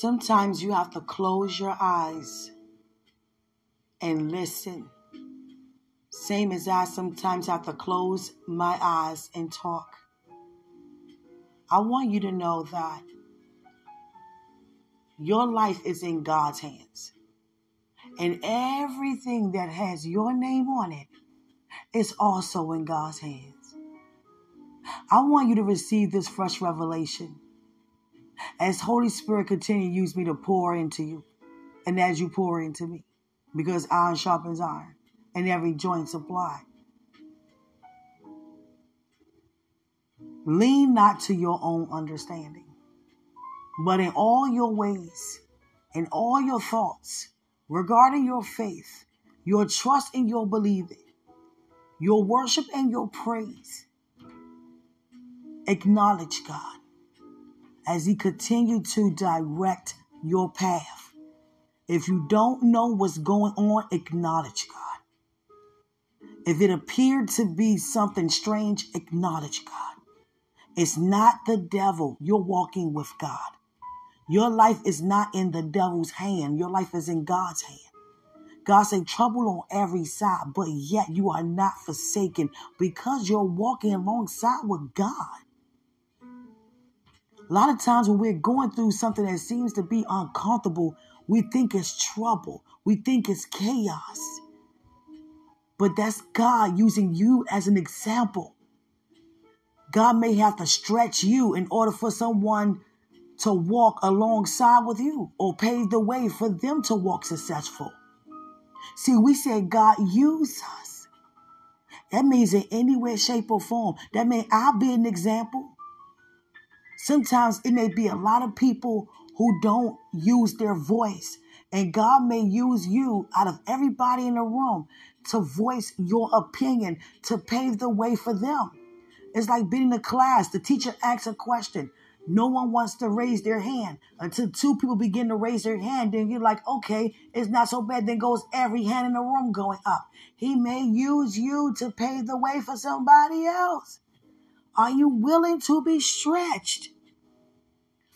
Sometimes you have to close your eyes and listen. Same as I sometimes have to close my eyes and talk. I want you to know that your life is in God's hands. And everything that has your name on it is also in God's hands. I want you to receive this fresh revelation as Holy Spirit continue use me to pour into you and as you pour into me because iron sharpens iron and every joint supply. Lean not to your own understanding, but in all your ways, in all your thoughts regarding your faith, your trust and your believing, your worship and your praise, acknowledge God as He continue to direct your path. If you don't know what's going on, acknowledge God. If it appeared to be something strange, acknowledge God. It's not the devil. You're walking with God. Your life is not in the devil's hand. Your life is in God's hand. God said trouble on every side, but yet you are not forsaken because you're walking alongside with God. A lot of times when we're going through something that seems to be uncomfortable, we think it's trouble. We think it's chaos. But that's God using you as an example. God may have to stretch you in order for someone to walk alongside with you or pave the way for them to walk successful. See, we say God use us. That means in any way, shape, or form. That means I'll be an example. Sometimes it may be a lot of people who don't use their voice. And God may use you out of everybody in the room to voice your opinion, to pave the way for them. It's like being in a class. The teacher asks a question. No one wants to raise their hand until two people begin to raise their hand. Then you're like, okay, it's not so bad. Then goes every hand in the room going up. He may use you to pave the way for somebody else. Are you willing to be stretched?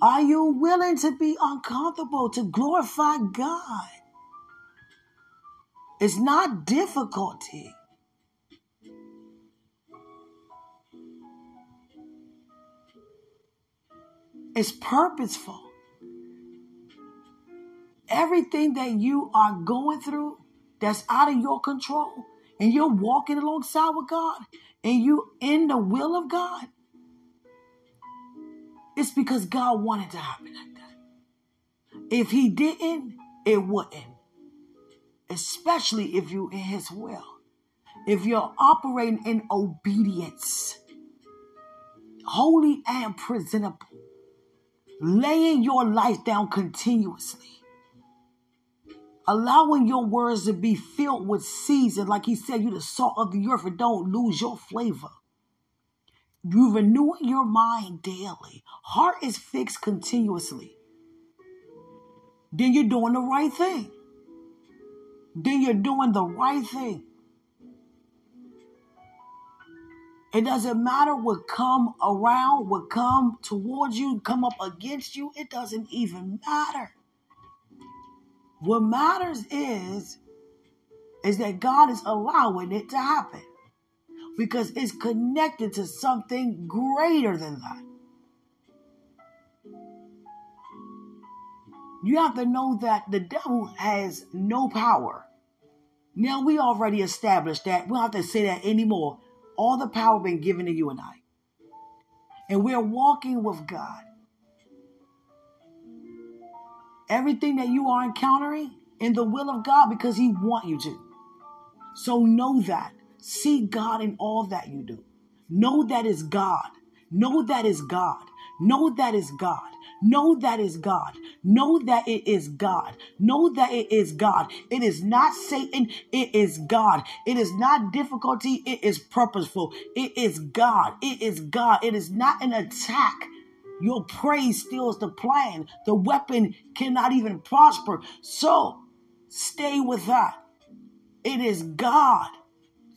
Are you willing to be uncomfortable to glorify God? It's not difficulty. It's purposeful. Everything that you are going through that's out of your control, and you're walking alongside with God, and you in the will of God, it's because God wanted to happen like that. If He didn't, it wouldn't. Especially if you're in His will. If you're operating in obedience, holy and presentable, laying your life down continuously, allowing your words to be filled with season, like He said, you're the salt of the earth and don't lose your flavor. You renewing your mind daily. Heart is fixed continuously. Then you're doing the right thing. Then you're doing the right thing. It doesn't matter what come around, what come towards you, come up against you. It doesn't even matter. What matters is, is that God is allowing it to happen because it's connected to something greater than that. You have to know that the devil has no power. Now we already established that. We don't have to say that anymore. All the power been given to you and I. And we're walking with God. Everything that you are encountering in the will of God because he want you to. So know that. See God in all that you do. Know that is God. Know that is God. Know that is God. Know that is God. Know that it is God. Know that it is God. It is not Satan. It is God. It is not difficulty. It is purposeful. It is God. It is God. It is not an attack. Your praise steals the plan. The weapon cannot even prosper. So stay with that. It is God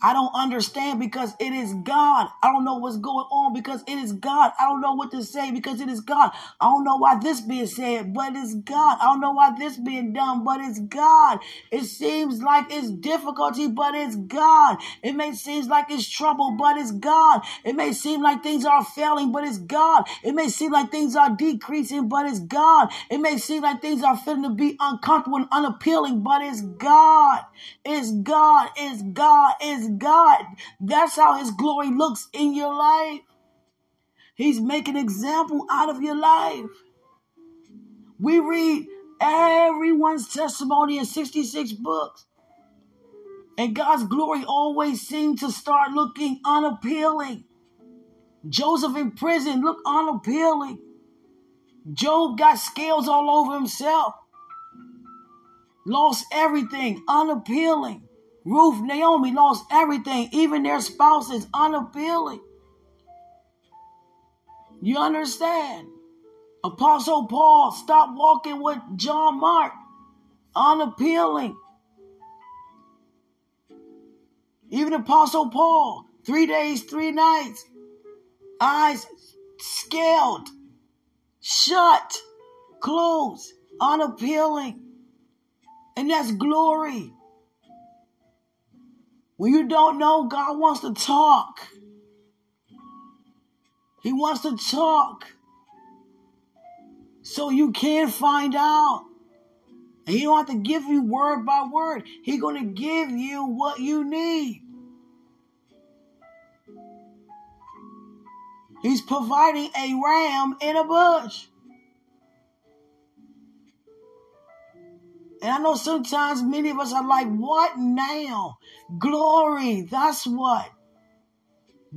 I don't understand because it is God. I don't know what's going on because it is God. I don't know what to say because it is God. I don't know why this being said, but it's God. I don't know why this being done, but it's God. It seems like it's difficulty, but it's God. It may seem like it's trouble, but it's God. It may seem like things are failing, but it's God. It may seem like things are decreasing, but it's God. It may seem like things are feeling to be uncomfortable and unappealing, but it's God. It's God. It's God. It's God. That's how his glory looks in your life. He's making example out of your life. We read everyone's testimony in 66 books. And God's glory always seemed to start looking unappealing. Joseph in prison looked unappealing. Job got scales all over himself. Lost everything, unappealing. Ruth, Naomi lost everything, even their spouses, unappealing. You understand? Apostle Paul stopped walking with John Mark, unappealing. Even Apostle Paul, three days, three nights, eyes scaled, shut, closed, unappealing. And that's glory. When you don't know, God wants to talk. He wants to talk so you can find out. And he don't have to give you word by word. He's going to give you what you need. He's providing a ram in a bush. And I know sometimes many of us are like, what now? Glory, that's what.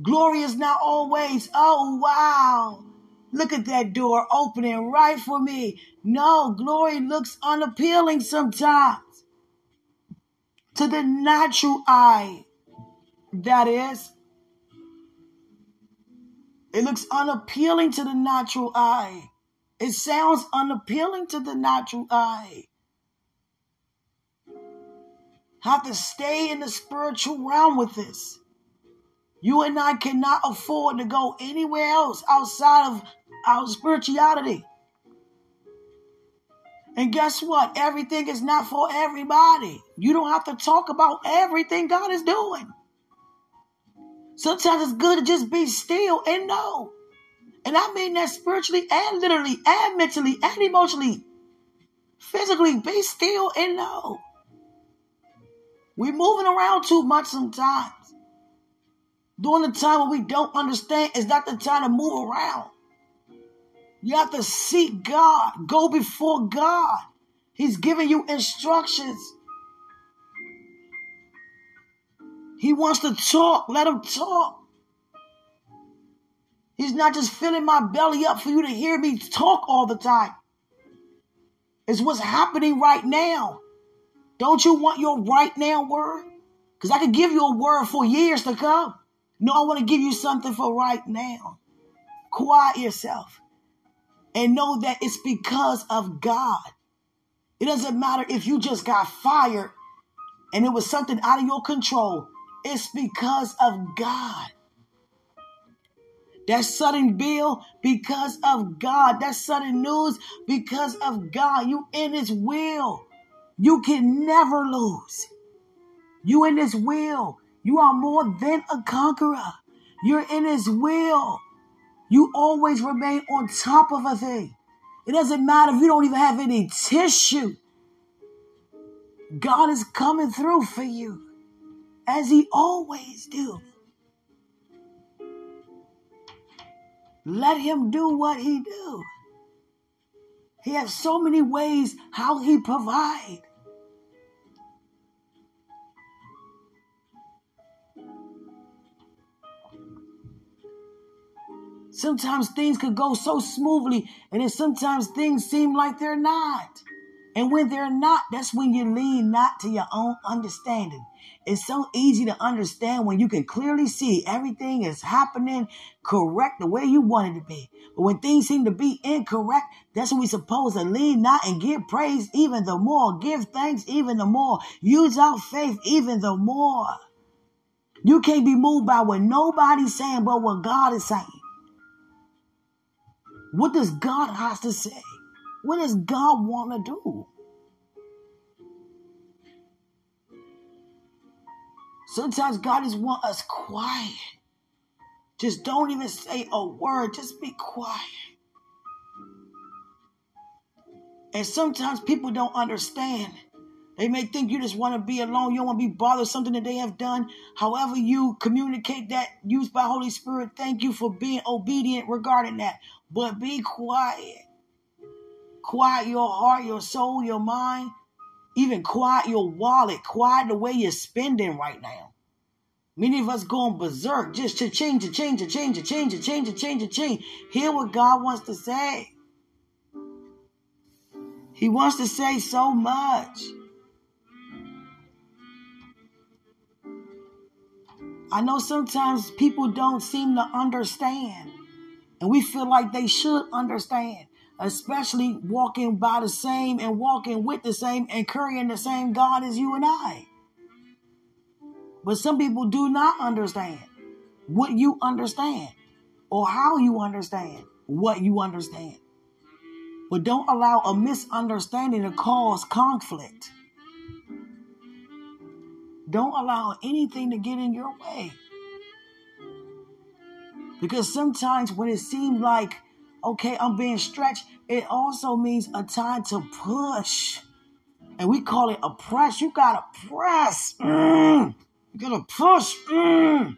Glory is not always, oh wow, look at that door opening right for me. No, glory looks unappealing sometimes to the natural eye. That is, it looks unappealing to the natural eye. It sounds unappealing to the natural eye have to stay in the spiritual realm with this. You and I cannot afford to go anywhere else outside of our spirituality. And guess what? Everything is not for everybody. You don't have to talk about everything God is doing. Sometimes it's good to just be still and know. And I mean that spiritually and literally and mentally and emotionally. Physically, be still and know. We're moving around too much sometimes. During the time when we don't understand, it's not the time to move around. You have to seek God, go before God. He's giving you instructions. He wants to talk. Let him talk. He's not just filling my belly up for you to hear me talk all the time. It's what's happening right now. Don't you want your right now word? Because I could give you a word for years to come. No, I want to give you something for right now. Quiet yourself and know that it's because of God. It doesn't matter if you just got fired and it was something out of your control. It's because of God. That sudden bill because of God. That sudden news because of God. You in his will. You can never lose. You in His will. You are more than a conqueror. You're in His will. You always remain on top of a thing. It doesn't matter if you don't even have any tissue. God is coming through for you as He always do. Let Him do what He do. He has so many ways how he provide. Sometimes things could go so smoothly, and then sometimes things seem like they're not. And when they're not, that's when you lean not to your own understanding. It's so easy to understand when you can clearly see everything is happening correct the way you want it to be. But when things seem to be incorrect, that's when we supposed to lean not and give praise even the more, give thanks even the more, use our faith even the more. You can't be moved by what nobody's saying but what God is saying. What does God have to say? What does God want to do? Sometimes God just want us quiet. Just don't even say a word. Just be quiet. And sometimes people don't understand. They may think you just want to be alone. You don't want to be bothered something that they have done. However, you communicate that used by Holy Spirit, thank you for being obedient regarding that. But be quiet. Quiet your heart, your soul, your mind. Even quiet your wallet. Quiet the way you're spending right now. Many of us going berserk just to change, to change, to change, to change, to change, to change, to change. Hear what God wants to say. He wants to say so much. I know sometimes people don't seem to understand, and we feel like they should understand, especially walking by the same and walking with the same and carrying the same God as you and I. But some people do not understand what you understand or how you understand what you understand. But don't allow a misunderstanding to cause conflict. Don't allow anything to get in your way. Because sometimes when it seems like, okay, I'm being stretched, it also means a time to push. And we call it a press. You gotta press. Mm. You gotta push. Mm.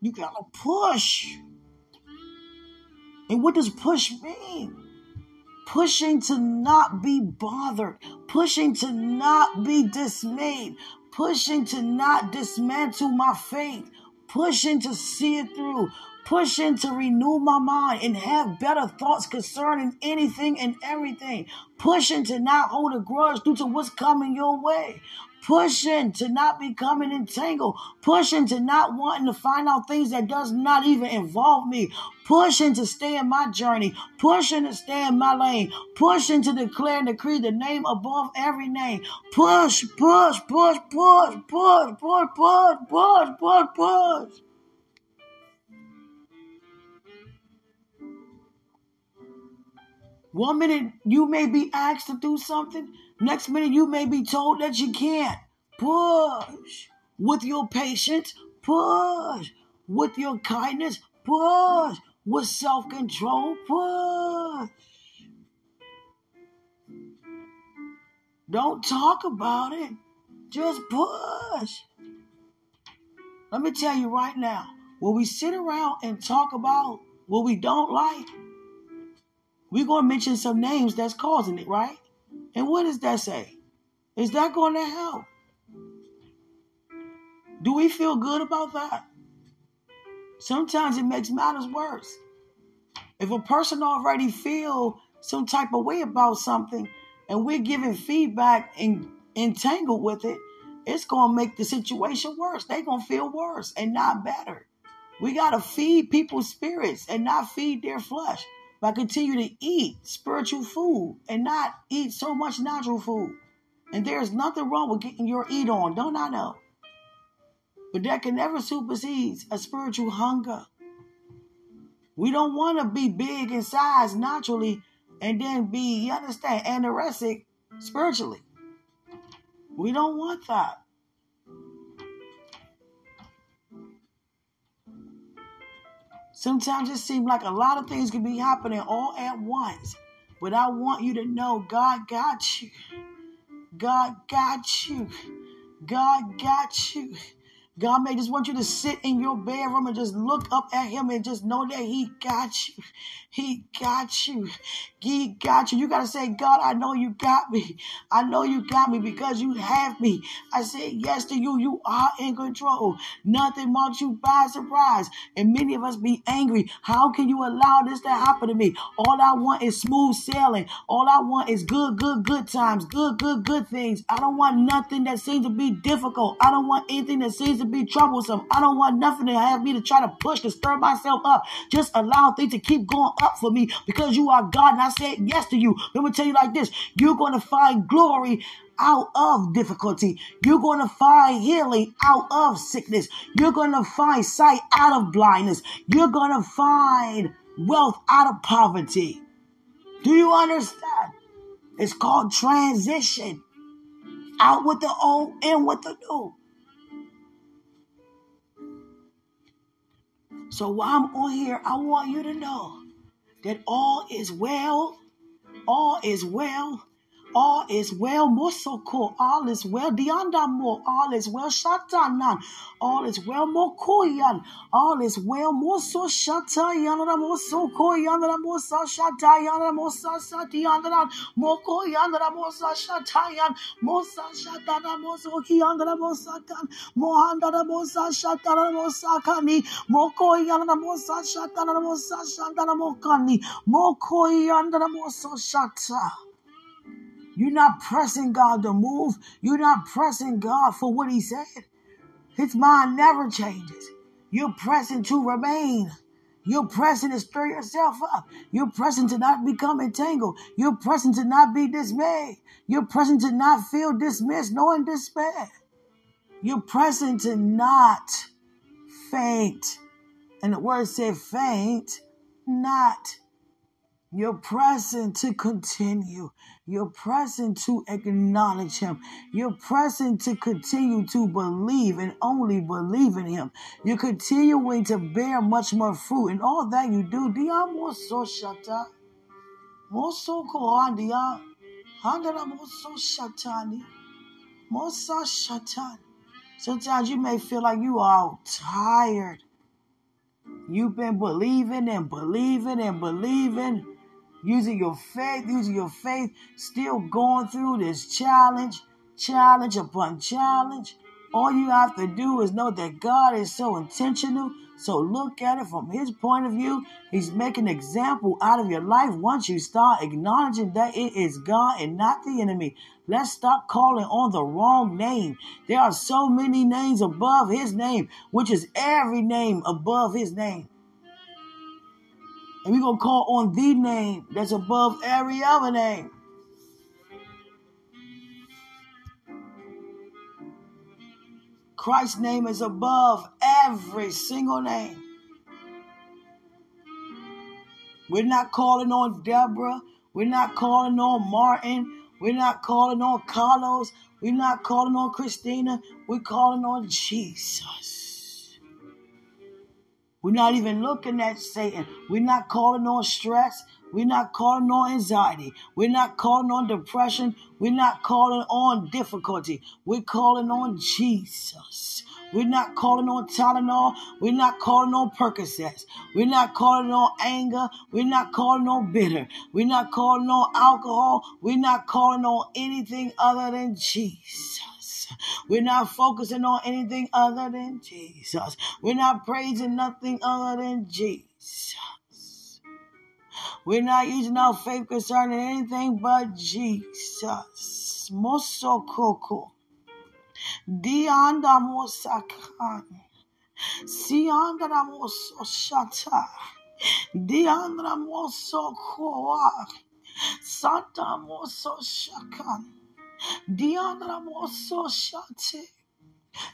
You gotta push. And what does push mean? Pushing to not be bothered, pushing to not be dismayed, pushing to not dismantle my faith, pushing to see it through, pushing to renew my mind and have better thoughts concerning anything and everything, pushing to not hold a grudge due to what's coming your way, pushing to not becoming entangled, pushing to not wanting to find out things that does not even involve me, pushing to stay in my journey, pushing to stay in my lane, pushing to declare and decree the name above every name. Push, push, push, push, push, push, push, push, push, push. One minute you may be asked to do something, Next minute, you may be told that you can't. Push. With your patience, push. With your kindness, push. With self control, push. Don't talk about it. Just push. Let me tell you right now when we sit around and talk about what we don't like, we're going to mention some names that's causing it, right? And what does that say? Is that going to help? Do we feel good about that? Sometimes it makes matters worse. If a person already feel some type of way about something and we're giving feedback and entangled with it, it's going to make the situation worse. They're going to feel worse and not better. We got to feed people's spirits and not feed their flesh by continue to eat spiritual food and not eat so much natural food. And there's nothing wrong with getting your eat on, don't I know? But that can never supersede a spiritual hunger. We don't want to be big in size naturally and then be, you understand, anorexic spiritually. We don't want that. Sometimes it seems like a lot of things can be happening all at once. But I want you to know God got you. God got you. God got you. God may just want you to sit in your bedroom and just look up at him and just know that he got you. He got you. He got you. You got to say, God, I know you got me. I know you got me because you have me. I said yes to you. You are in control. Nothing marks you by surprise. And many of us be angry. How can you allow this to happen to me? All I want is smooth sailing. All I want is good, good, good times. Good, good, good things. I don't want nothing that seems to be difficult. I don't want anything that seems to to be troublesome. I don't want nothing to have me to try to push to stir myself up. Just allow things to keep going up for me because you are God and I said yes to you. Let me tell you like this. You're going to find glory out of difficulty. You're going to find healing out of sickness. You're going to find sight out of blindness. You're going to find wealth out of poverty. Do you understand? It's called transition. Out with the old, in with the new. So while I'm on here, I want you to know that all is well. All is well all is well. Mosoko, all is well. Diandamo, all is well. Shatanan, all is well. Mokoyan, all is well. Moso Shatayan, Moso Koyan, Mosa Shatayan, Mosa Satiyan, Mokoyan, Mosa Shatayan, Mosa Shatana, Moso Kiyan, Mosa Kan, Mohanda, Mosa Shatana, Mosa Kani, Mokoyan, Mosa Shatana, Mosa Shatana, Mokani, Mokoyan, Mosa Shata. You're not pressing God to move. You're not pressing God for what He said. His mind never changes. You're pressing to remain. You're pressing to stir yourself up. You're pressing to not become entangled. You're pressing to not be dismayed. You're pressing to not feel dismissed, nor in despair. You're pressing to not faint. And the word said faint, not. You're pressing to continue. You're pressing to acknowledge Him. You're pressing to continue to believe and only believe in Him. You're continuing to bear much more fruit. And all that you do, moso shata. Moso koandia. Handala moso shatani. Mosa shatan. Sometimes you may feel like you are tired. You've been believing and believing and believing using your faith, using your faith, still going through this challenge, challenge upon challenge. All you have to do is know that God is so intentional. So look at it from his point of view. He's making an example out of your life once you start acknowledging that it is God and not the enemy. Let's stop calling on the wrong name. There are so many names above his name, which is every name above his name. And we're going to call on the name that's above every other name. Christ's name is above every single name. We're not calling on Deborah. We're not calling on Martin. We're not calling on Carlos. We're not calling on Christina. We're calling on Jesus. We're not even looking at Satan. We're not calling on stress. We're not calling on anxiety. We're not calling on depression. We're not calling on difficulty. We're calling on Jesus. We're not calling on Tylenol. We're not calling on Percocets. We're not calling on anger. We're not calling on bitter. We're not calling on alcohol. We're not calling on anything other than Jesus. We're not focusing on anything other than Jesus. We're not praising nothing other than Jesus. We're not using our faith concerning anything but Jesus. Moso koko. Dianda mosakan. Sianda moso shata. Dianda moso koa. Santa moso shakan. Diandra moso shate.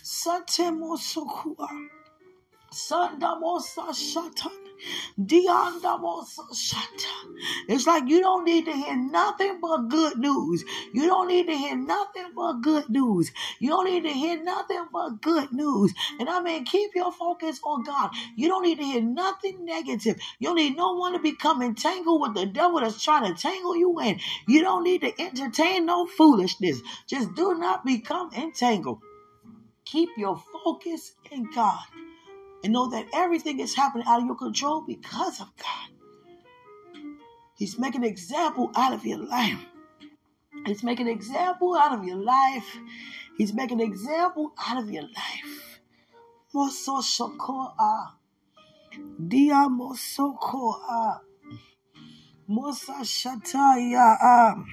Sate moso kua. Sanda mosa shatan. It's like you don't need to hear nothing but good news. You don't need to hear nothing but good news. You don't need to hear nothing but good news. And I mean, keep your focus on God. You don't need to hear nothing negative. You don't need no one to become entangled with the devil that's trying to tangle you in. You don't need to entertain no foolishness. Just do not become entangled. Keep your focus in God and know that everything is happening out of your control because of God. He's making an example out of your life. He's making an example out of your life. He's making an example out of your life. Moso shokoa. Dia mosokoa. Mosa shataya.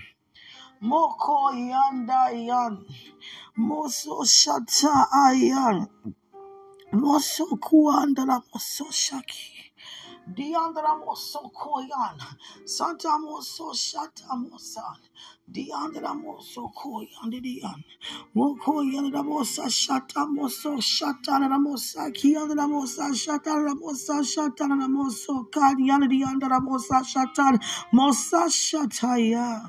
Moko yanda yan. Moso shata ayan. Moso kuandala moso shaki. Diandra moso koyan. Santa moso shata mosan. Diandra moso koyan dian. Moko yandra mosa shata moso shata na mosa kiandra mosa shata na mosa shata na moso kadi yandra mosa shata mosa shata ya.